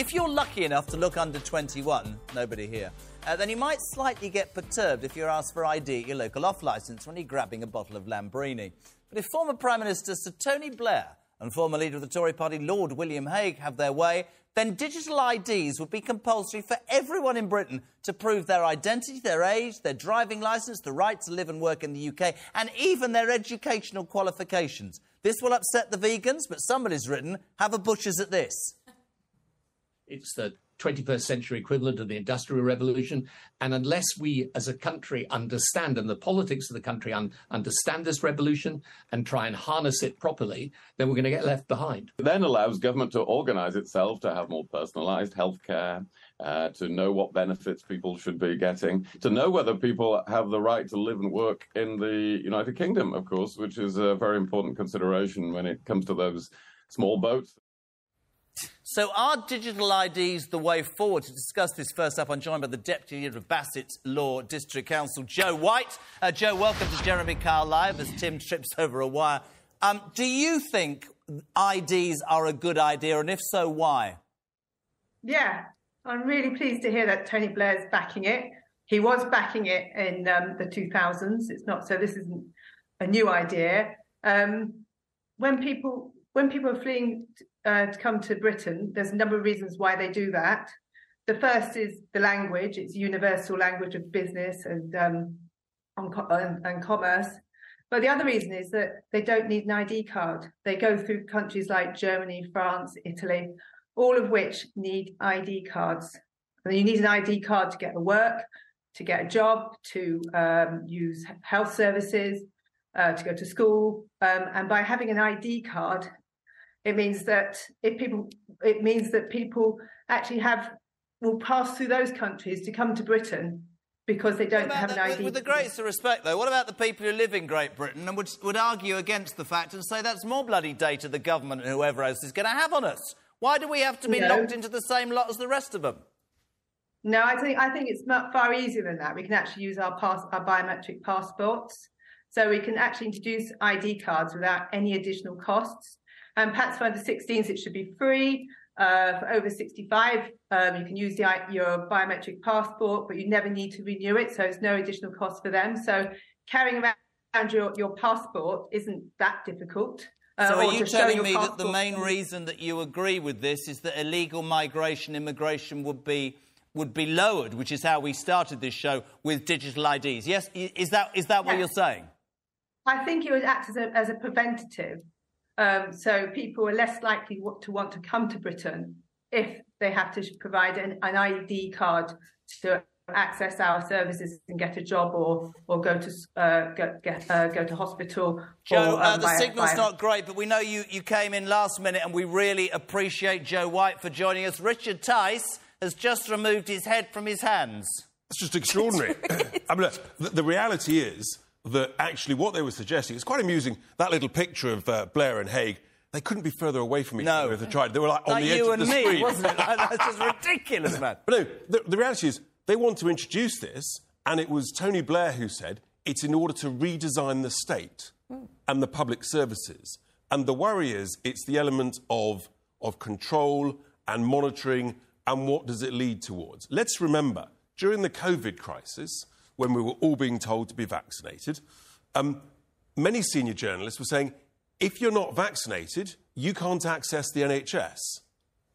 if you're lucky enough to look under 21, nobody here, uh, then you might slightly get perturbed if you're asked for ID at your local off licence when you're grabbing a bottle of Lambrini. But if former Prime Minister Sir Tony Blair and former leader of the Tory party Lord William Hague have their way, then digital IDs would be compulsory for everyone in Britain to prove their identity, their age, their driving licence, the right to live and work in the UK, and even their educational qualifications. This will upset the vegans, but somebody's written, have a butcher's at this. It's the 21st century equivalent of the Industrial Revolution. And unless we as a country understand, and the politics of the country un- understand this revolution and try and harness it properly, then we're going to get left behind. It then allows government to organize itself to have more personalized healthcare, uh, to know what benefits people should be getting, to know whether people have the right to live and work in the United Kingdom, of course, which is a very important consideration when it comes to those small boats. So, are digital IDs the way forward? To discuss this, first up, I'm joined by the Deputy Leader of Bassetlaw District Council, Jo White. Uh, Jo, welcome to Jeremy Kyle Live as Tim trips over a wire. Um, do you think IDs are a good idea, and if so, why? Yeah, I'm really pleased to hear that Tony Blair's backing it. He was backing it in um, the 2000s. It's not so. This isn't a new idea. Um, when people when people are fleeing uh, to come to Britain, there's a number of reasons why they do that. The first is the language; it's universal language of business and um, and, and commerce. But the other reason is that they don't need an ID card. They go through countries like Germany, France, Italy, all of which need ID cards. And you need an ID card to get to work, to get a job, to um, use health services, uh, to go to school. Um, and by having an ID card, it means that if people, it means that people actually have will pass through those countries to come to Britain because they don't have the, an ID. With, with the greatest of respect, though, what about the people who live in Great Britain and would, would argue against the fact and say that's more bloody data the government and whoever else is going to have on us? Why do we have to be no. locked into the same lot as the rest of them? No, I think I think it's far easier than that. We can actually use our pass, our biometric passports, so we can actually introduce ID cards without any additional costs. And perhaps for the 16s, it should be free. Uh, for over 65, um, you can use the, your biometric passport, but you never need to renew it, so it's no additional cost for them. So carrying around your, your passport isn't that difficult. Uh, so are you telling me that the main reason that you agree with this is that illegal migration, immigration would be would be lowered, which is how we started this show with digital IDs? Yes, is that is that what you're saying? I think it would act as a, as a preventative. Um, so people are less likely to want to come to Britain if they have to provide an, an ID card to access our services and get a job or or go to uh, go, get, uh, go to hospital. Jo, or, uh, um, the signal's not great, but we know you, you came in last minute, and we really appreciate Jo White for joining us. Richard Tice has just removed his head from his hands. It's just extraordinary. I mean, look, the, the, reality is that actually what they were suggesting, it's quite amusing. That little picture of uh, Blair and Hague they couldn't be further away from each no. other if they tried. They were like on like the edge of the me, screen. you and me, wasn't it? That's just ridiculous, man. But no, the, the reality is they want to introduce this, and it was Tony Blair who said it's in order to redesign the state mm. and the public services. And the worry is it's the element of, of control and monitoring, and what does it lead towards? Let's remember, during the COVID crisis, when we were all being told to be vaccinated, um, many senior journalists were saying, if you're not vaccinated, you can't access the NHS.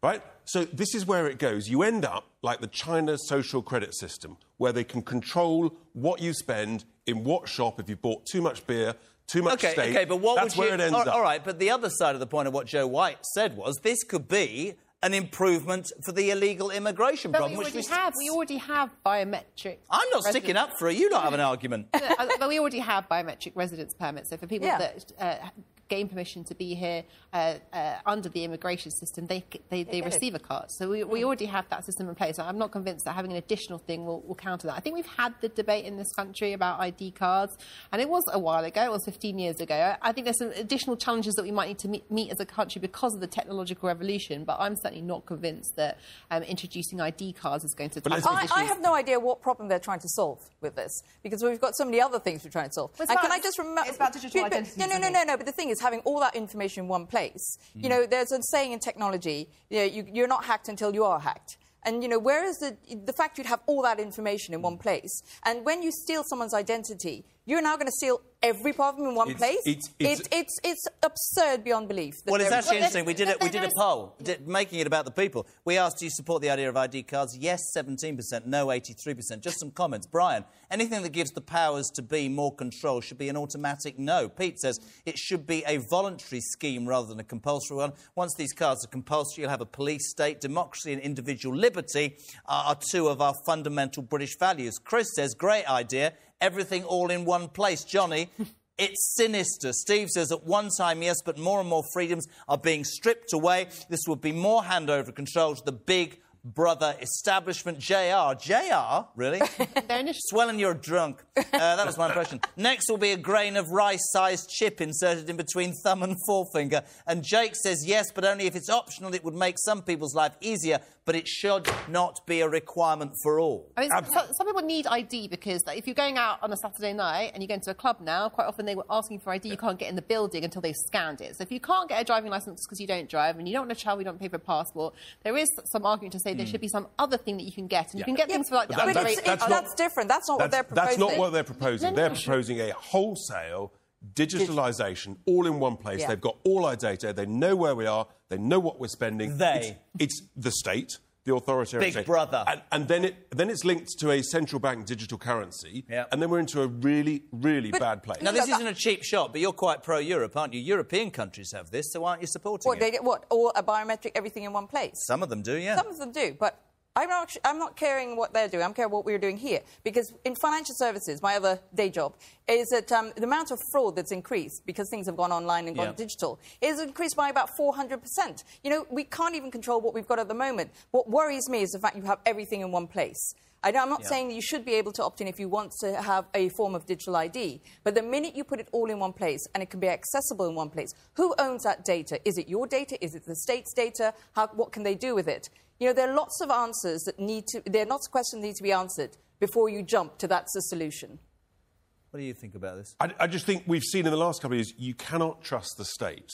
Right? So this is where it goes. You end up like the China social credit system, where they can control what you spend in what shop if you bought too much beer, too much okay, steak. Okay, but what That's would where it ends all, up. All right, but the other side of the point of what Jo White said was this could be an improvement for the illegal immigration but problem. We already, which we have, we already have biometric. I'm not sticking up for it. You don't have an argument. but we already have biometric residence permits. So for people yeah. that uh, gain permission to be here uh, uh, under the immigration system, they, they, they receive a card. So we, we already have that system in place. I'm not convinced that having an additional thing will, will counter that. I think we've had the debate in this country about ID cards, and it was a while ago, it was 15 years ago. I think there's some additional challenges that we might need to meet, meet as a country because of the technological revolution, but I'm certainly not convinced that um, introducing ID cards is going to tackle I, I, have no idea what problem they're trying to solve with this, because we've got so many other things we're trying to solve. Well, and can I just remember... It's about digital identity. No, no, no, no, no, but the thing is, because having all that information in one place, Mm. you know, there's a saying in technology, you know, you, you're not hacked until you are hacked. And you know, where is the the fact you'd have all that information in one place? And when you steal someone's identity, you're now going to seal every problem in one It's- place. it's- it's- it's, it's it's absurd beyond belief. Well, it's actually Well, interesting. We did there- it. We did a there's- poll, did, making it about the people. We asked, "Do you support the idea of ID cards?" Yes, seventeen percent. No, eighty-three percent. Just some comments. Brian, anything that gives the powers to be more control should be an automatic no. Pete says it should be a voluntary scheme rather than a compulsory one. Once these cards are compulsory, you'll have a police state. Democracy and individual liberty are, are two of our fundamental British values. Chris says, "Great idea. Everything all in one place." Johnny. It's sinister. Steve says at one time, yes, but more and more freedoms are being stripped away. This would be more handover control to the big brother establishment. JR. JR? Really? Swelling, you're drunk. Uh, that was my impression. Next will be a grain of rice sized chip inserted in between thumb and forefinger. And Jake says yes, but only if it's optional. It would make some people's life easier, but it should not be a requirement for all. I mean, some, some people need ID because like, if you're going out on a Saturday night and you go into a club now, quite often they were asking for ID. You can't get in the building until they've scanned it. So if you can't get a driving license because you don't drive and you don't want to travel, you don't pay for a passport, there is some argument to say there mm. should be some other thing that you can get. And you can get Yeah, things for like but that- but underage- it's, it's, that's that's, not- different. That's not what they're That's, proposing. that's not what they're proposing. No, They're no. proposing a wholesale digitalisation, all in one place. Yeah. They've got all our data. They know where we are. They know what we're spending. They. It's, it's the state, the authoritarian Big state. brother. And, and then, it, then it's linked to a central bank digital currency. Yeah. And then we're into a really, really But- bad place. Now, this isn't a cheap shot, but you're quite pro Europe, aren't you? European countries have this, so why aren't you supporting What it? they get? What all a biometric everything in one place? Some of them do, yeah. Some of them do, but I'm not. I'm not caring what they're doing. I'm caring what we're doing here because in financial services, my other day job is that um, the amount of fraud that's increased because things have gone online and gone Yeah. digital is increased by about 400 percent. You know, we can't even control what we've got at the moment. What worries me is the fact you have everything in one place. I know, I'm not Yeah. saying that you should be able to opt in if you want to have a form of digital ID, but the minute you put it all in one place and it can be accessible in one place, who owns that data? Is it your data? Is it the state's data? How, what can they do with it? You know, there are lots of answers that need to, there are lots of questions that need to be answered before you jump to that's the solution. What do you think about this? I, I just think we've seen in the last couple of years you cannot trust the state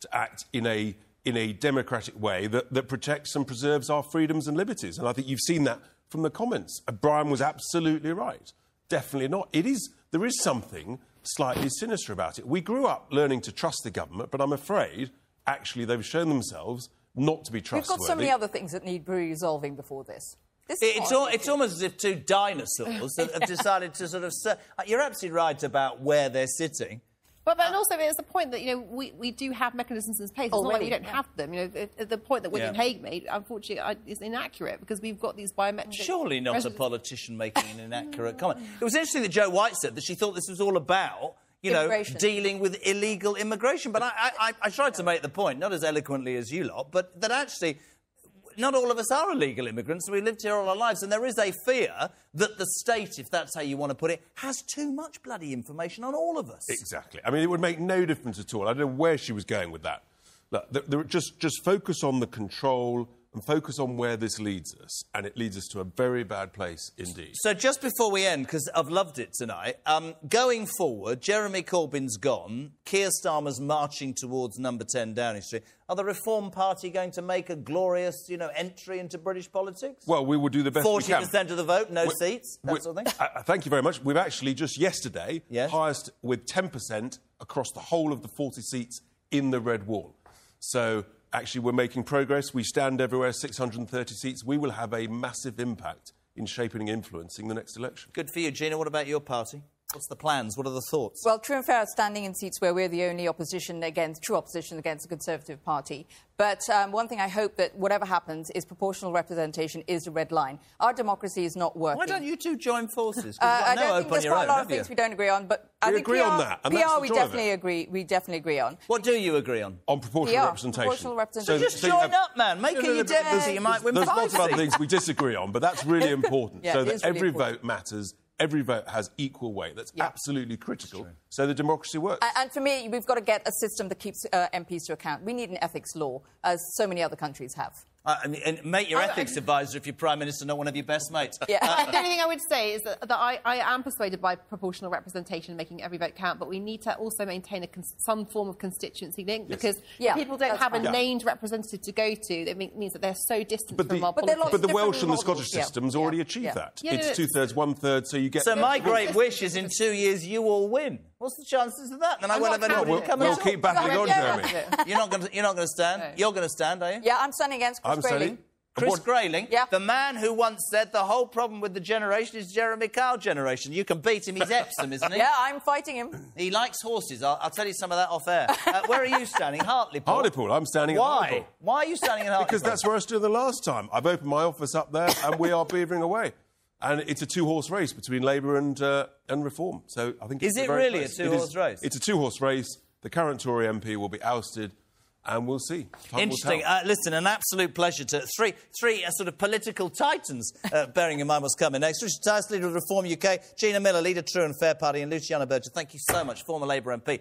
to act in a in a democratic way that, that protects and preserves our freedoms and liberties. And I think you've seen that from the comments. Uh, Brian was absolutely right. Definitely not. It is there is something slightly sinister about it. We grew up learning to trust the government, but I'm afraid actually they've shown themselves not to be trustworthy. We've got so many other things that need resolving before this. This It's, al- it's almost as if two dinosaurs have, have decided to sort of. Sit. You're absolutely right about where they're sitting. But, but and also it's the point that you know we, we do have mechanisms in place. It's not like we don't yeah. have them. You know, the, the point that William Yeah. Hague made, unfortunately, is inaccurate because we've got these biometric. Surely not a politician making an inaccurate comment. It was interesting that Jo White said that she thought this was all about. You know, dealing with illegal immigration. But I, I, I- I tried to make the point, not as eloquently as you lot, but that actually not all of us are illegal immigrants. We lived here all our lives, and there is a fear that the state, if that's how you want to put it, has too much bloody information on all of us. Exactly. I mean, it would make no difference at all. I don't know where she was going with that. Look, th- there- just, just focus on the control and focus on where this leads us, and it leads us to a very bad place indeed. So just before we end, because I've loved it tonight, um, going forward, Jeremy Corbyn's gone, Keir Starmer's marching towards number 10 Downing Street. Are the Reform Party going to make a glorious, you know, entry into British politics? Well, we will do the best we can. 40% of the vote, no We- seats, that we- sort of thing? uh, thank you very much. We've actually just yesterday Yes. highest with 10% across the whole of the 40 seats in the Red Wall. So actually, we're making progress. We stand everywhere, 630 seats. We will have a massive impact in shaping and influencing the next election. Good for you, Gina. What about your party? What's the plans? What are the thoughts? Well, True and Fair are standing in seats where we're the only opposition against true opposition against the Conservative Party. But um, one thing I hope that whatever happens is proportional representation is the red line. Our democracy is not working. Why don't you two join forces? Uh, I don't think there's quite own, a lot have of you? things we don't agree on, but I We think agree PR, on that, and that's PR the we joy of definitely it. agree. We definitely agree on. What do you agree on? On proportional Yeah, representation. proportional representation. Just so you join have- up, man. Make No, it no, your no, but deputy. You might win There's lots of other things we disagree on, but that's really important. Yeah, so that really every important. vote matters. Every vote has equal weight. That's Yeah. absolutely critical. So the democracy works. And, and for me, we've got to get a system that keeps uh, MPs to account. We need an ethics law, as so many other countries have. Uh, I mean, and make your I- ethics I- advisor if you're prime minister, not one of your best mates. Yeah. Uh, the only thing I would say is that, that I, I am persuaded by proportional representation, making every vote count, but we need to also maintain a cons- some form of constituency link because Yeah, people don't that's have a fine. named representative to go to, it mean- means that they're so distant But from the, our But politics. lots but the Welsh and the. Scottish Yeah. systems Yeah. already achieve Yeah. that. Yeah, it's yeah, two thirds, one third, so you get. So my great wish is in two years you all win. What's the chances of that? Then I I'm won't have anybody we'll, come we'll and talk. keep battling on, Jeremy. You're not going to. You're not going to stand. No. You're going to stand, are you? Yeah, I'm standing against Chris I'm Grayling. saying. Chris What- Grayling, Yeah. the man who once said the whole problem with the generation is Jeremy Kyle generation. You can beat him. He's Epsom, isn't he? Yeah, I'm fighting him. He likes horses. I'll, I'll tell you some of that off air. Uh, where are you standing? Hartlepool. Hartlepool. I'm standing at Why? Hartlepool. Why Why are you standing in Hartlepool? Because that's where I stood the last time. I've opened my office up there, and we are beavering away. And it's a two-horse race between Labour and uh, and Reform. So I think Is it's it really a. It two-horse is- race? It's a two-horse race. The current Tory MP will be ousted, and we'll see. Time Interesting. Uh, listen, an absolute pleasure to three, three uh, sort of political titans, uh, bearing in mind what's coming next. Richard Tice, leader of Reform UK, Gina Miller, leader True and Fair Party, and Luciana Berger. Thank you so much, former Labour MP.